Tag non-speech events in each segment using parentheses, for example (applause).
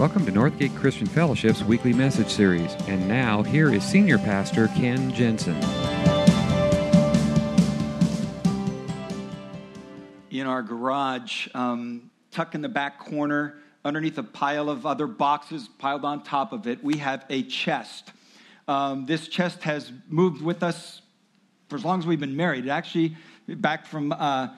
Welcome to Northgate Christian Fellowship's weekly message series. And now, here is Senior Pastor Ken Jensen. In our garage, um, tucked in the back corner, underneath a pile of other boxes piled on top of it, we have a chest. Um, this chest has moved with us for as long as we've been married. It actually, back from uh,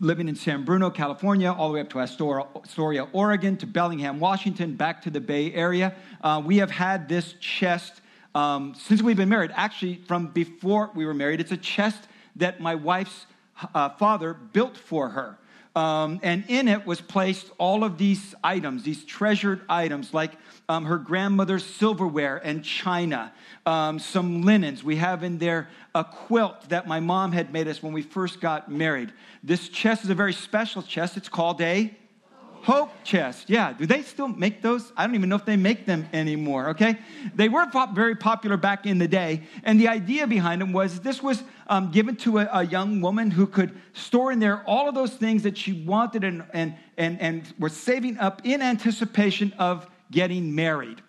living in San Bruno, California, all the way up to Astoria, Oregon, to Bellingham, Washington, back to the Bay Area. Uh, we have had this chest um, since we've been married. Actually, from before we were married, it's a chest that my wife's uh, father built for her. Um, and in it was placed all of these items, these treasured items, like um, her grandmother's silverware and china, um, some linens. We have in there a quilt that my mom had made us when we first got married. This chest is a very special chest. It's called a Hope chest. Yeah. Do they still make those? I don't even know if they make them anymore. Okay. They were very popular back in the day. And the idea behind them was this was um, given to a, a, young woman who could store in there all of those things that she wanted and, and, and, and was saving up in anticipation of getting married.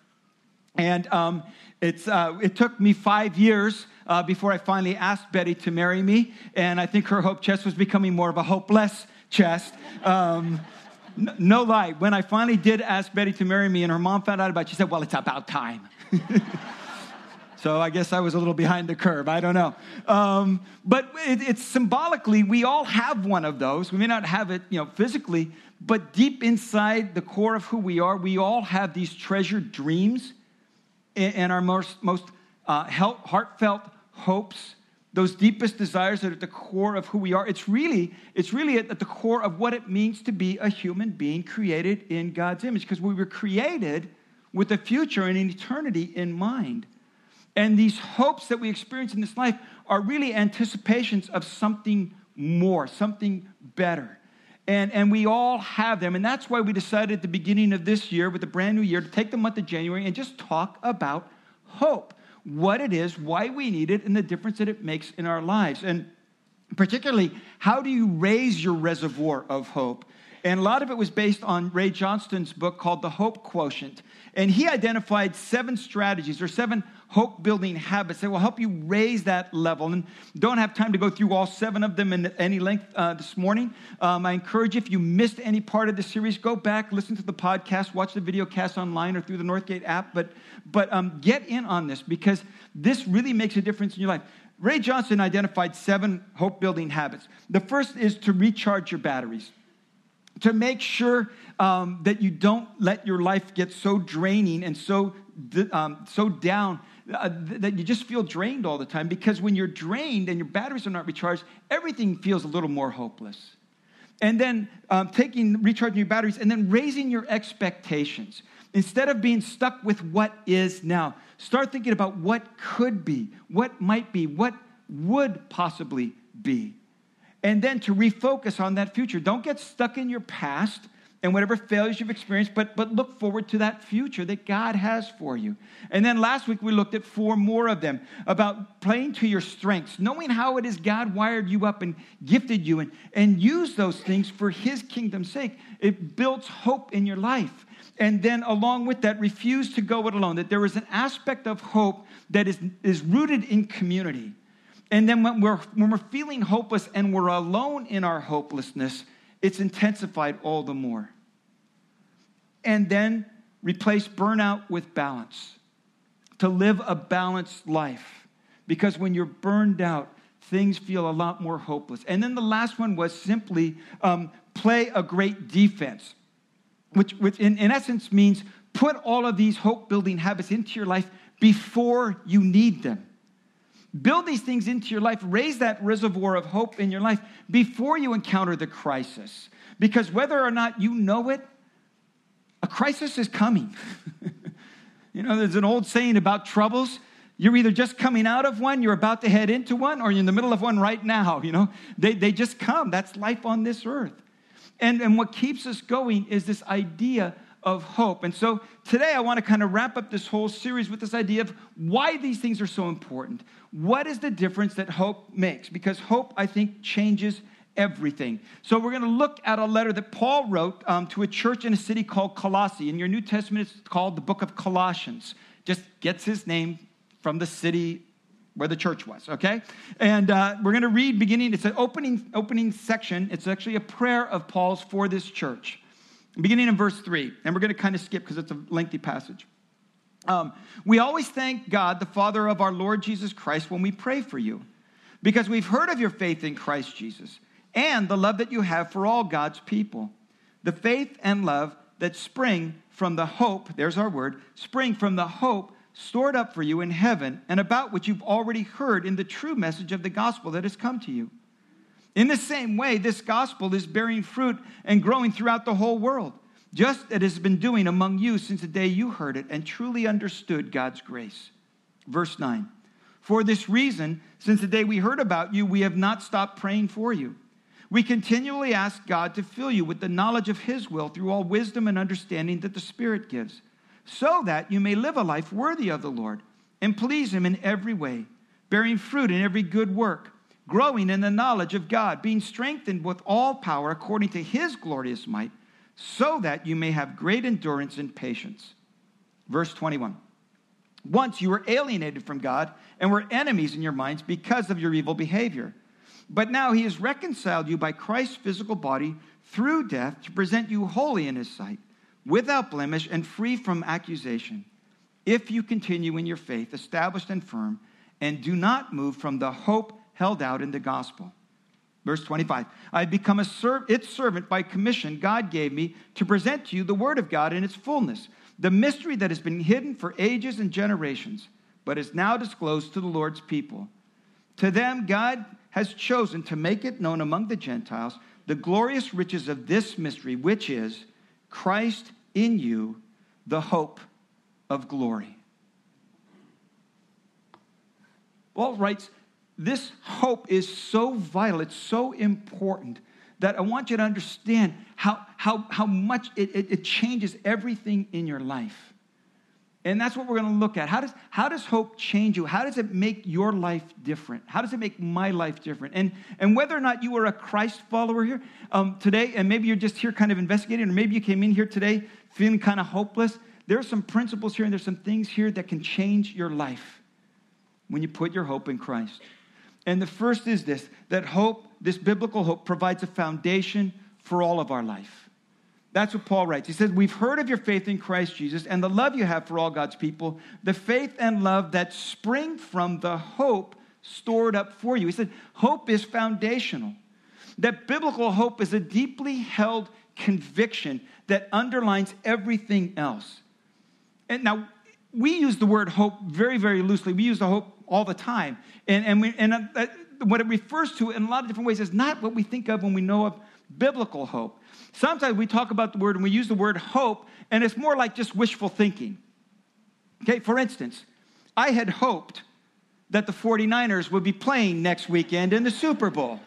And um, it's, uh, it took me five years uh, before I finally asked Betty to marry me. And I think her hope chest was becoming more of a hopeless chest. Um, no, lie, when I finally did ask Betty to marry me and her mom found out about it, she said, Well, it's about time. (laughs) so I guess I was a little behind the curve. I don't know. Um, but it, it's symbolically, we all have one of those. We may not have it, you know, physically, but deep inside the core of who we are, we all have these treasured dreams and our most, most uh, heartfelt hopes, those deepest desires that are at the core of who we are. It's really, it's really at the core of what it means to be a human being created in God's image, because we were created with a future and an eternity in mind. And these hopes that we experience in this life are really anticipations of something more, something better. And, and we all have them. And that's why we decided at the beginning of this year, with a brand new year, to take the month of January and just talk about hope what it is, why we need it, and the difference that it makes in our lives. And particularly, how do you raise your reservoir of hope? And a lot of it was based on Ray Johnston's book called The Hope Quotient. And he identified seven strategies or seven hope building habits that will help you raise that level. And don't have time to go through all seven of them in any length uh, this morning. Um, I encourage you, if you missed any part of the series, go back, listen to the podcast, watch the video cast online or through the Northgate app. But, but um, get in on this because this really makes a difference in your life. Ray Johnston identified seven hope building habits. The first is to recharge your batteries to make sure um, that you don't let your life get so draining and so, um, so down uh, that you just feel drained all the time. Because when you're drained and your batteries are not recharged, everything feels a little more hopeless. And then um, taking, recharging your batteries, and then raising your expectations. Instead of being stuck with what is now, start thinking about what could be, what might be, what would possibly be and then to refocus on that future. Don't get stuck in your past and whatever failures you've experienced, but, but look forward to that future that God has for you. And then last week we looked at four more of them about playing to your strengths, knowing how it is God wired you up and gifted you, and, and use those things for His kingdom's sake. It builds hope in your life. And then, along with that, refuse to go it alone, that there is an aspect of hope that is, is rooted in community and then when we're, when we're feeling hopeless and we're alone in our hopelessness, it's intensified all the more. And then replace burnout with balance, to live a balanced life. Because when you're burned out, things feel a lot more hopeless. And then the last one was simply um, play a great defense, which, which in, in essence means put all of these hope building habits into your life before you need them. Build these things into your life. Raise that reservoir of hope in your life before you encounter the crisis. Because whether or not you know it, a crisis is coming. (laughs) you know, there's an old saying about troubles. You're either just coming out of one, you're about to head into one, or you're in the middle of one right now. You know, they, they just come. That's life on this earth. And, and what keeps us going is this idea of hope. And so today I want to kind of wrap up this whole series with this idea of why these things are so important. What is the difference that hope makes? Because hope, I think, changes everything. So we're going to look at a letter that Paul wrote um, to a church in a city called Colossae. In your New Testament, it's called the book of Colossians. Just gets his name from the city where the church was, okay? And uh, we're going to read beginning, it's an opening, opening section. It's actually a prayer of Paul's for this church, beginning in verse 3. And we're going to kind of skip because it's a lengthy passage. Um, we always thank God, the Father of our Lord Jesus Christ, when we pray for you, because we've heard of your faith in Christ Jesus and the love that you have for all God's people. The faith and love that spring from the hope, there's our word, spring from the hope stored up for you in heaven and about which you've already heard in the true message of the gospel that has come to you. In the same way, this gospel is bearing fruit and growing throughout the whole world, just as it has been doing among you since the day you heard it and truly understood God's grace. Verse 9 For this reason, since the day we heard about you, we have not stopped praying for you. We continually ask God to fill you with the knowledge of His will through all wisdom and understanding that the Spirit gives so that you may live a life worthy of the Lord and please Him in every way, bearing fruit in every good work, growing in the knowledge of God, being strengthened with all power according to His glorious might, so that you may have great endurance and patience. Verse 21. Once you were alienated from God and were enemies in your minds because of your evil behavior. But now he has reconciled you by Christ's physical body through death to present you holy in his sight without blemish and free from accusation, if you continue in your faith, established and firm, and do not move from the hope held out in the gospel. Verse 25 I have become a ser- its servant by commission God gave me to present to you the word of God in its fullness, the mystery that has been hidden for ages and generations, but is now disclosed to the Lord's people. To them, God has chosen to make it known among the Gentiles the glorious riches of this mystery, which is Christ in you, the hope of glory. Paul writes, This hope is so vital, it's so important that I want you to understand how, how, how much it, it, it changes everything in your life. And that's what we're going to look at. How does, how does hope change you? How does it make your life different? How does it make my life different? And, and whether or not you are a Christ follower here um, today, and maybe you're just here kind of investigating, or maybe you came in here today feeling kind of hopeless, there are some principles here and there's some things here that can change your life when you put your hope in Christ. And the first is this that hope, this biblical hope, provides a foundation for all of our life. That's what Paul writes. He says, We've heard of your faith in Christ Jesus and the love you have for all God's people, the faith and love that spring from the hope stored up for you. He said, Hope is foundational. That biblical hope is a deeply held conviction that underlines everything else. And now, we use the word hope very, very loosely. We use the hope all the time. And, and, we, and uh, what it refers to in a lot of different ways is not what we think of when we know of biblical hope. Sometimes we talk about the word and we use the word hope, and it's more like just wishful thinking. Okay, for instance, I had hoped that the 49ers would be playing next weekend in the Super Bowl.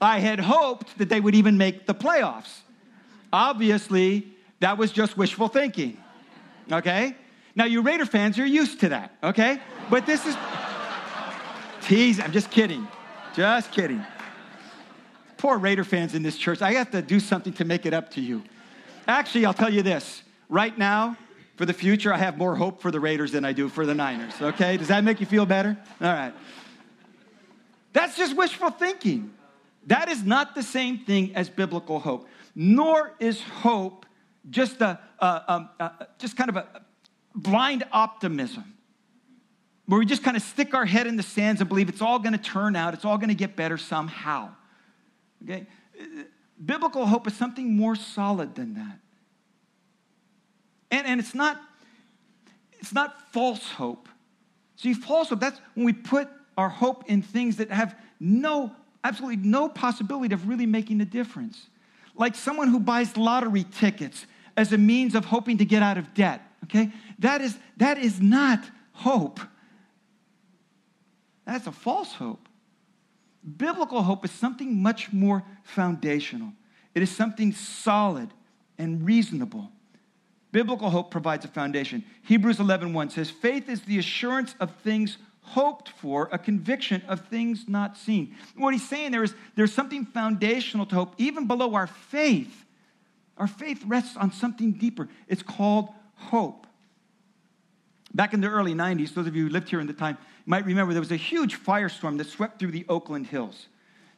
I had hoped that they would even make the playoffs. Obviously, that was just wishful thinking. Okay? Now, you Raider fans you're used to that, okay? But this is tease. I'm just kidding. Just kidding. Poor Raider fans in this church. I have to do something to make it up to you. Actually, I'll tell you this. Right now, for the future, I have more hope for the Raiders than I do for the Niners. Okay? Does that make you feel better? All right. That's just wishful thinking. That is not the same thing as biblical hope, nor is hope just a, um, just kind of a blind optimism where we just kind of stick our head in the sands and believe it's all going to turn out, it's all going to get better somehow. Okay? Biblical hope is something more solid than that. And, and it's not it's not false hope. See, false hope, that's when we put our hope in things that have no, absolutely no possibility of really making a difference. Like someone who buys lottery tickets as a means of hoping to get out of debt. Okay? That is, that is not hope. That's a false hope. Biblical hope is something much more foundational. It is something solid and reasonable. Biblical hope provides a foundation. Hebrews 11:1 says, "Faith is the assurance of things hoped for, a conviction of things not seen. What he's saying there is there's something foundational to hope, even below our faith. Our faith rests on something deeper. It's called hope. Back in the early 90s, those of you who lived here in the time might remember there was a huge firestorm that swept through the Oakland Hills.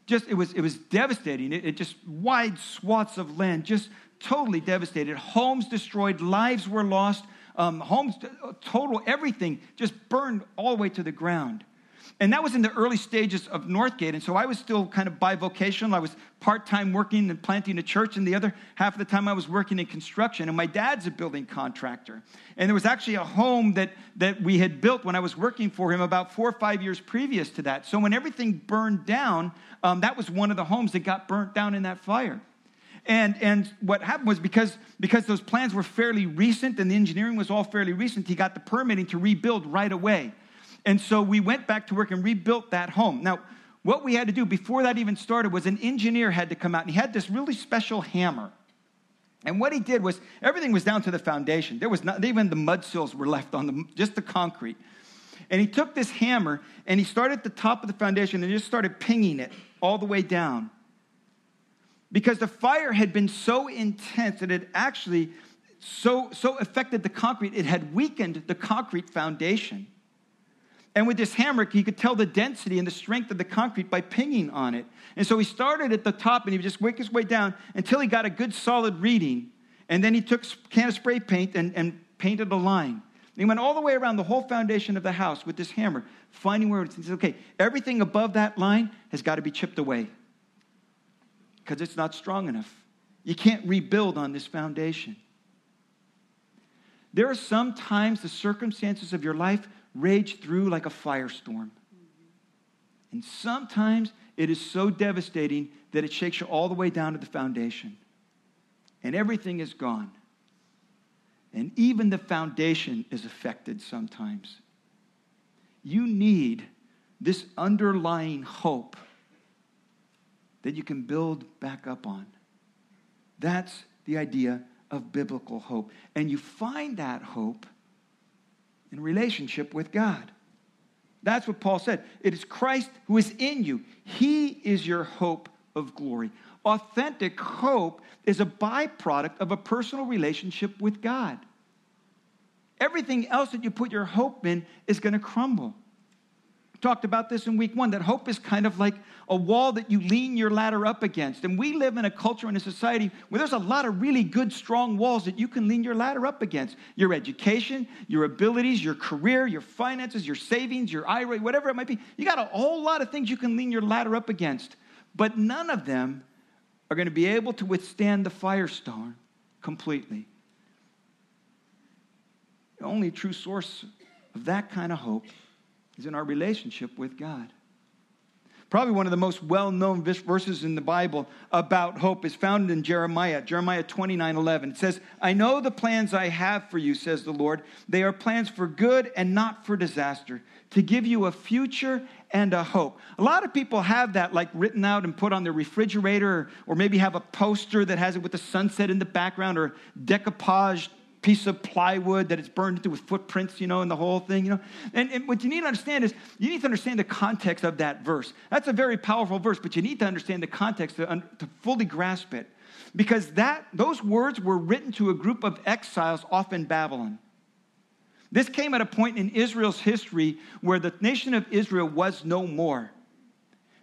Just it was it was devastating. It, it just wide swaths of land, just totally devastated. Homes destroyed, lives were lost, um, homes, total, everything just burned all the way to the ground. And that was in the early stages of Northgate. And so I was still kind of bivocational. I was part time working and planting a church, and the other half of the time I was working in construction. And my dad's a building contractor. And there was actually a home that, that we had built when I was working for him about four or five years previous to that. So when everything burned down, um, that was one of the homes that got burnt down in that fire. And, and what happened was because, because those plans were fairly recent and the engineering was all fairly recent, he got the permitting to rebuild right away. And so we went back to work and rebuilt that home. Now, what we had to do before that even started was an engineer had to come out and he had this really special hammer. And what he did was everything was down to the foundation. There was not even the mud sills were left on the just the concrete. And he took this hammer and he started at the top of the foundation and just started pinging it all the way down because the fire had been so intense that it actually so, so affected the concrete, it had weakened the concrete foundation. And with this hammer, he could tell the density and the strength of the concrete by pinging on it. And so he started at the top and he would just work his way down until he got a good solid reading. And then he took a can of spray paint and, and painted a line. And he went all the way around the whole foundation of the house with this hammer, finding where it said, okay, everything above that line has got to be chipped away because it's not strong enough. You can't rebuild on this foundation. There are sometimes the circumstances of your life rage through like a firestorm. And sometimes it is so devastating that it shakes you all the way down to the foundation. And everything is gone. And even the foundation is affected sometimes. You need this underlying hope that you can build back up on. That's the idea of biblical hope. And you find that hope in relationship with God. That's what Paul said. It is Christ who is in you, He is your hope of glory. Authentic hope is a byproduct of a personal relationship with God. Everything else that you put your hope in is going to crumble talked about this in week one that hope is kind of like a wall that you lean your ladder up against. And we live in a culture and a society where there's a lot of really good, strong walls that you can lean your ladder up against your education, your abilities, your career, your finances, your savings, your IRA, whatever it might be. You got a whole lot of things you can lean your ladder up against, but none of them are going to be able to withstand the firestorm completely. The only true source of that kind of hope is in our relationship with God. Probably one of the most well known verses in the Bible about hope is found in Jeremiah, Jeremiah 29 11. It says, I know the plans I have for you, says the Lord. They are plans for good and not for disaster, to give you a future and a hope. A lot of people have that like written out and put on their refrigerator, or maybe have a poster that has it with the sunset in the background, or decoupage piece of plywood that it's burned into with footprints, you know, and the whole thing, you know. And, and, what you need to understand is you need to understand the context of that verse. That's a very powerful verse, but you need to understand the context to, to fully grasp it. Because that, those words were written to a group of exiles off in Babylon. This came at a point in Israel's history where the nation of Israel was no more.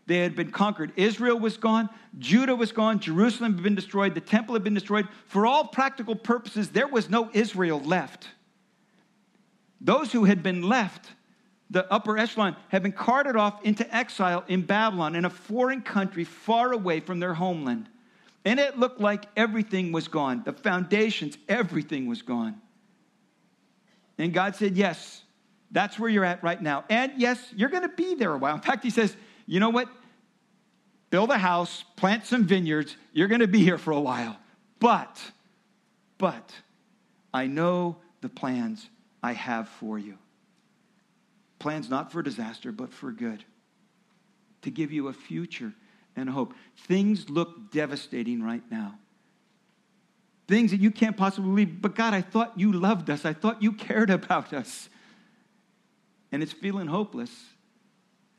They had been conquered. Israel was gone, Judah was gone, Jerusalem had been destroyed, the temple had been destroyed. For all practical purposes, there was no Israel left. Those who had been left, the upper echelon, had been carted off into exile in Babylon, in a foreign country far away from their homeland. And it looked like everything was gone. The foundations, everything was gone. And God said, Yes, that's where you're at right now. And yes, you're going to be there a while. In fact, He says, you know what? Build a house, plant some vineyards. You're going to be here for a while. But, but, I know the plans I have for you. Plans not for disaster, but for good. To give you a future and hope. Things look devastating right now. Things that you can't possibly believe. But God, I thought you loved us. I thought you cared (laughs) about us. and it's feeling hopeless.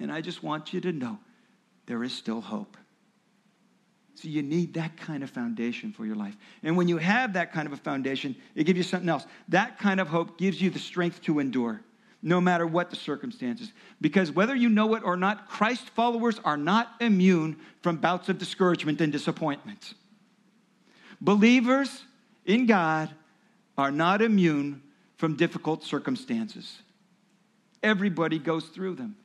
And I just want you to know there is still hope. So you need that kind of foundation for your life. And when you have that kind of a foundation, it gives you something else. That kind of hope gives you the strength to endure no matter what the circumstances. Because whether you know it or not, Christ followers are not immune from bouts of discouragement and disappointment. Believers in God are not immune from difficult circumstances. Everybody goes through them,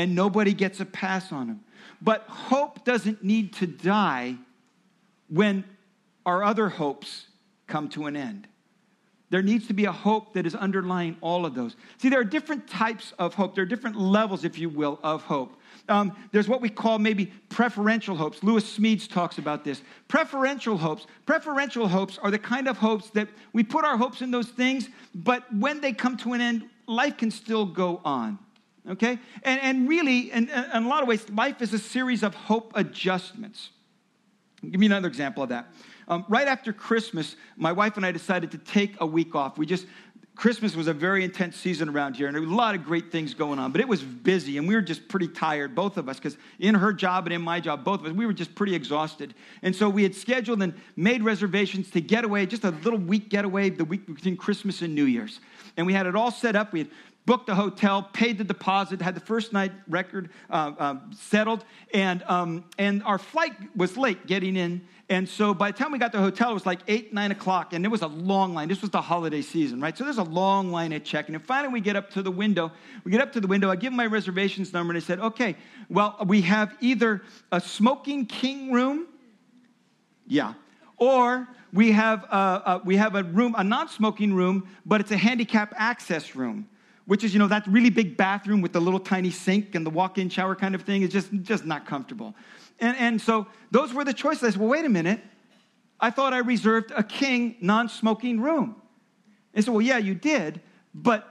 and nobody gets a pass on them. But hope doesn't need to die when our other hopes come to an end. There needs to be a hope that is underlying all of those. See, there are different types of hope. There are different levels, if you will, of hope. Um, there's what we call maybe preferential hopes. Lewis Smedes talks about this. Preferential hopes. Preferential hopes are the kind of hopes that we put our hopes in those things, but when they come to an end, life can still go on. Okay? And, and really, in, in a lot of ways, life is a series of hope adjustments. I'll give me another example of that. Um, right after Christmas, my wife and I decided to take a week off. We just, Christmas was a very intense season around here, and there was a lot of great things going on, but it was busy, and we were just pretty tired, both of us, because in her job and in my job, both of us, we were just pretty exhausted. And so we had scheduled and made reservations to get away, just a little week getaway, the week between Christmas and New Year's. And we had it all set up. We had booked the hotel, paid the deposit, had the first night record uh, uh, settled, and, um, and our flight was late getting in. And so by the time we got to the hotel, it was like 8, 9 o'clock, and there was a long line. This was the holiday season, right? So there's a long line at check-in. And finally, we get up to the window. We get up to the window. I give my reservations number, and I said, okay, well, we have either a smoking king room, yeah, or we have a, a we have a room, a non-smoking room, but it's a handicap access room which is, you know, that really big bathroom with the little tiny sink and the walk in shower kind of thing is just, just not comfortable. And, and so those were the choices. I said, well, wait a minute. I thought I reserved a king non smoking room. They said, well, yeah, you did, but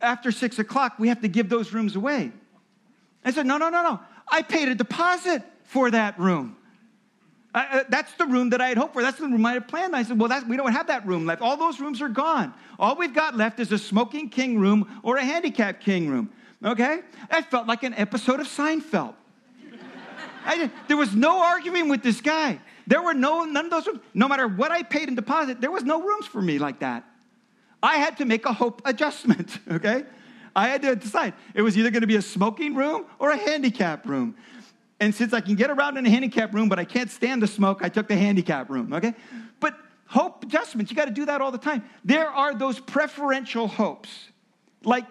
after six o'clock, we have to give those rooms away. I said, no, no, no, no. I paid a deposit for that room. Uh, that's the room that I had hoped for. That's the room I had planned. I said, well, we don't have that room left. All those rooms are gone. All we've got left is a smoking king room or a handicapped king room. Okay? That felt like an episode of Seinfeld. (laughs) I, there was no arguing with this guy. There were no, none of those rooms. No matter what I paid in deposit, there was no rooms for me like that. I had to make a hope adjustment, (laughs) okay? I had to decide. It was either going to be a smoking room or a handicap room. And since I can get around in a handicap room, but I can't stand the smoke, I took the handicap room, okay? But hope adjustments, you got to do that all the time. There are those preferential hopes, like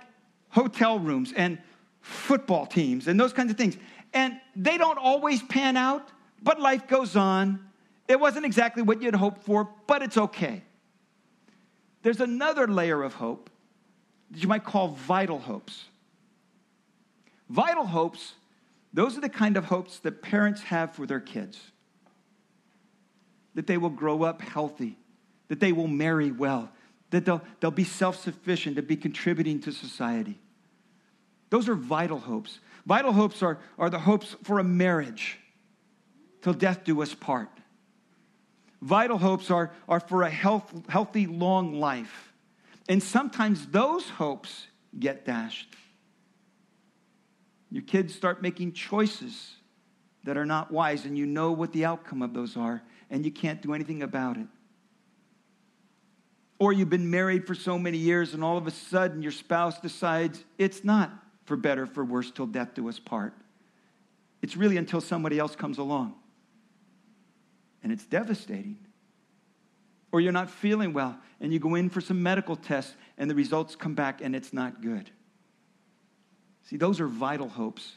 hotel rooms and football teams and those kinds of things. And they don't always pan out, but life goes on. It wasn't exactly what you'd hoped for, but it's okay. There's another layer of hope that you might call vital hopes. Vital hopes those are the kind of hopes that parents have for their kids that they will grow up healthy, that they will marry well, that they'll, they'll be self sufficient, to be contributing to society. Those are vital hopes. Vital hopes are, are the hopes for a marriage till death do us part. Vital hopes are, are for a health, healthy, long life. And sometimes those hopes get dashed. Your kids start making choices that are not wise, and you know what the outcome of those are, and you can't do anything about it. Or you've been married for so many years, and all of a sudden your spouse decides it's not for better, for worse, till death do us part. It's really until somebody else comes along. And it's devastating. Or you're not feeling well, and you go in for some medical tests, and the results come back, and it's not good. See, those are vital hopes.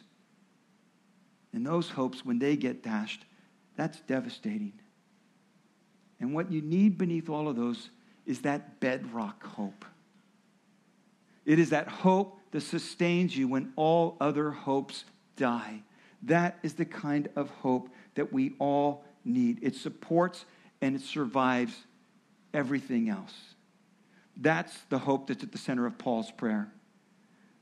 And those hopes, when they get dashed, that's devastating. And what you need beneath all of those is that bedrock hope. It is that hope that sustains you when all other hopes die. That is the kind of hope that we all need. It supports and it survives everything else. That's the hope that's at the center of Paul's prayer.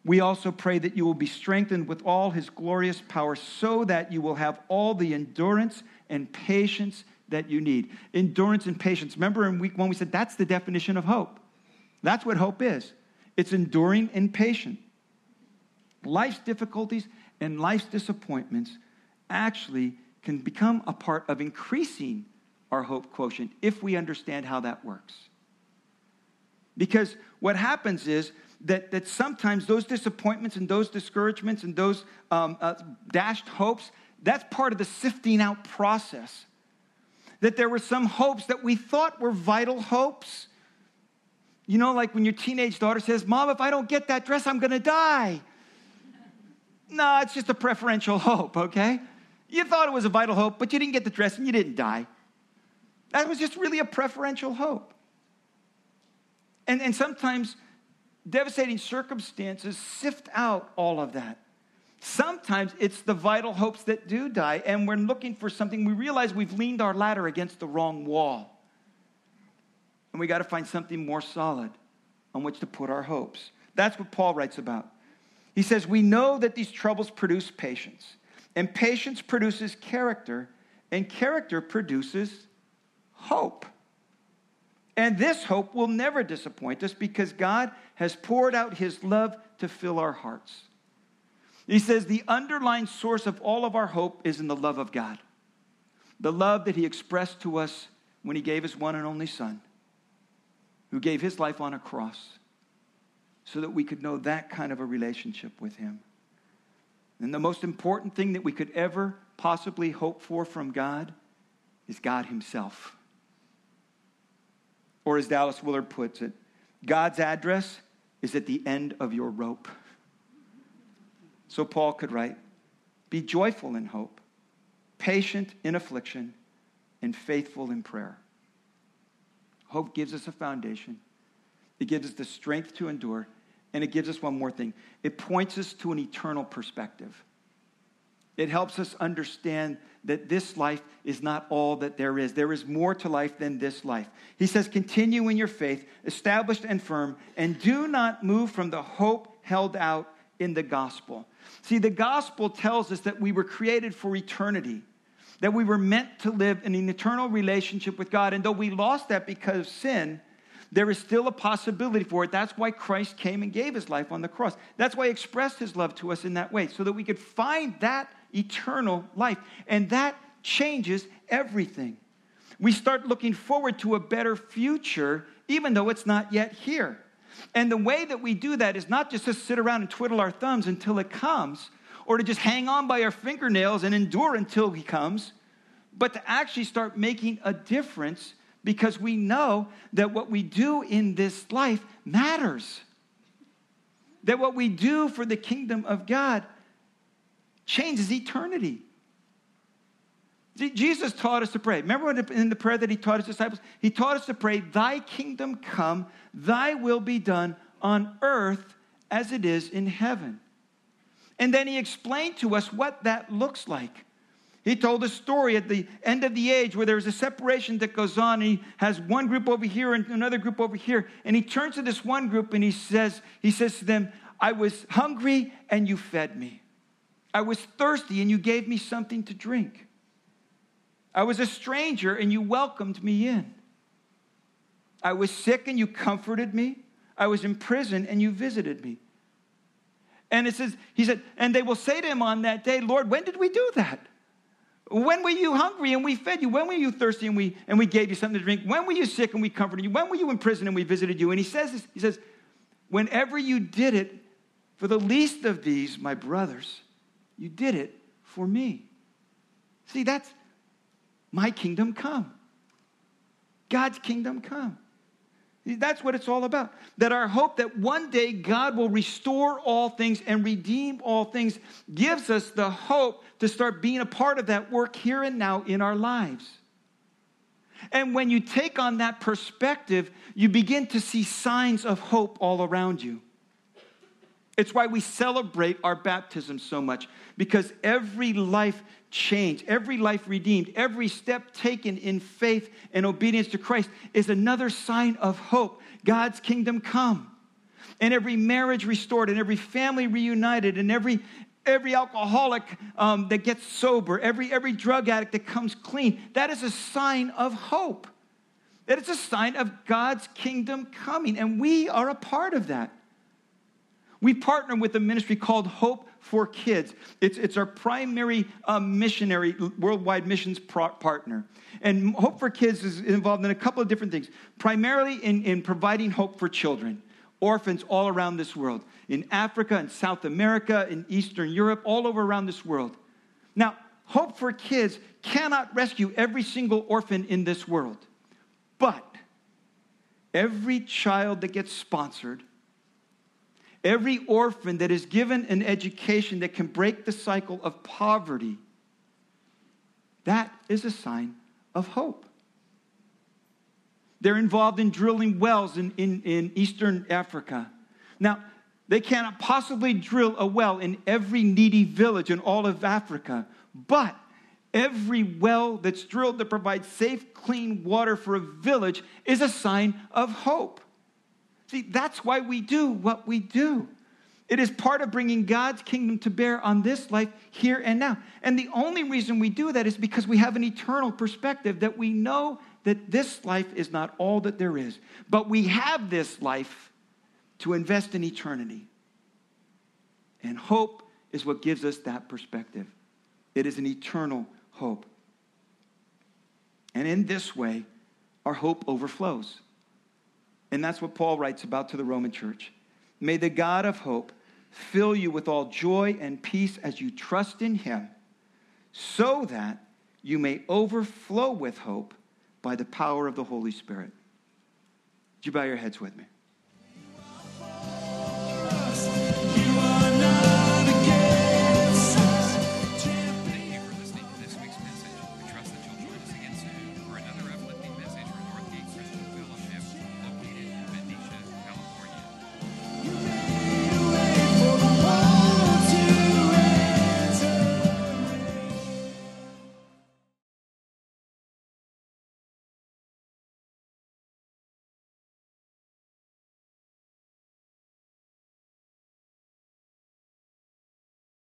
We also pray that you will be strengthened with all his glorious power so that you will have all the endurance and patience that you need. Endurance and patience. Remember in week one, we said that's the definition of hope. That's what hope is it's enduring and patient. life's difficulties and life's disappointments actually can become a part of increasing our hope quotient if we understand how that works. Because what happens is that, that sometimes those disappointments and those discouragements and those um, uh, dashed hopes, that's part of the sifting out process. That there were some hopes that we thought were vital hopes. You know, like when your teenage daughter says, Mom, if I don't get that dress, I'm to die. (laughs) No, it's just a preferential hope, okay? You thought it was a vital hope, but you didn't get the dress and you didn't die. That was just really a preferential hope. And, and sometimes devastating circumstances sift out all of that. Sometimes it's the vital hopes that do die, and we're looking for something. We realize we've leaned our ladder against the wrong wall. And we got to find something more solid on which to put our hopes. That's what Paul writes about. He says, We know that these troubles produce patience, and patience produces character, and character produces hope. And this hope will never disappoint us because God has poured out his love to fill our hearts. He says the underlying source of all of our hope is in the love of God, the love that he expressed to us when he gave his one and only Son, who gave his life on a cross so that we could know that kind of a relationship with him. And the most important thing that we could ever possibly hope for from God is God himself. Or as Dallas Willard puts it, God's address is at the end of your rope. So Paul could write Be joyful in hope, patient in affliction, and faithful in prayer. Hope gives us a foundation, it gives us the strength to endure, and it gives us one more thing it points us to an eternal perspective. It helps us understand that this life is not all that there is. There is more to life than this life. He says, Continue in your faith, established and firm, and do not move from the hope held out in the gospel. See, the gospel tells us that we were created for eternity, that we were meant to live in an eternal relationship with God. And though we lost that because of sin, there is still a possibility for it. That's why Christ came and gave his life on the cross. That's why he expressed his love to us in that way, so that we could find that eternal life. And that changes everything. We start looking forward to a better future, even though it's not yet here. And the way that we do that is not just to sit around and twiddle our thumbs until it comes, or to just hang on by our fingernails and endure until he comes, but to actually start making a difference because we know that what we do in this life matters. That what we do for the kingdom of God changes eternity. Jesus taught us to pray. Remember in the prayer that he taught his disciples? He taught us to pray, Thy kingdom come, thy will be done on earth as it is in heaven. And then he explained to us what that looks like. He told a story at the end of the age where there's a separation that goes on. he has one group over here and another group over here. And he turns to this one group and he says, he says to them, I was hungry and you fed me. I was thirsty and you gave me something to drink. I was a stranger and you welcomed me in. I was sick and you comforted me. I was in prison and you visited me. And it says, he said, and they will say to him on that day, Lord, when did we do that? When were you hungry and we fed you? When were you thirsty and we, and we gave you something to drink? When were you sick and we comforted you? When were you in prison and we visited you? And he says this, he says, whenever you did it for the least of these, my brothers, you did it for me. See, that's my kingdom come. God's kingdom come. That's what it's all about. That our hope that one day God will restore all things and redeem all things gives us the hope to start being a part of that work here and now in our lives. And when you take on that perspective, you begin to see signs of hope all around you. It's why we celebrate our baptism so much, because every life changed, every life redeemed, every step taken in faith and obedience to Christ is another sign of hope. God's kingdom come. And every marriage restored, and every family reunited, and every, every alcoholic um, that gets sober, every, every drug addict that comes clean, that is a sign of hope. That is a sign of God's kingdom coming. And we are a part of that. We partner with a ministry called Hope for Kids. It's, it's our primary um, missionary, worldwide missions pro- partner. And Hope for Kids is involved in a couple of different things, primarily in, in providing hope for children, orphans all around this world, in Africa and South America, in Eastern Europe, all over around this world. Now, Hope for Kids cannot rescue every single orphan in this world, but every child that gets sponsored, every orphan that is given an education that can break the cycle of poverty, that is a sign of hope. They're involved in drilling wells in, in, in Eastern Africa. Now, they cannot possibly drill a well in every needy village in all of Africa, but every well that's drilled that provides safe, clean water for a village is a sign of hope. See, that's why we do what we do. It is part of bringing God's kingdom to bear on this life here and now. And the only reason we do that is because we have an eternal perspective that we know that this life is not all that there is, but we have this life to invest in eternity. And hope is what gives us that perspective. It is an eternal hope. And in this way, our hope overflows. And that's what Paul writes about to the Roman church. May the God of hope fill you with all joy and peace as you trust in him, so that you may overflow with hope by the power of the Holy Spirit. Would you bow your heads with me?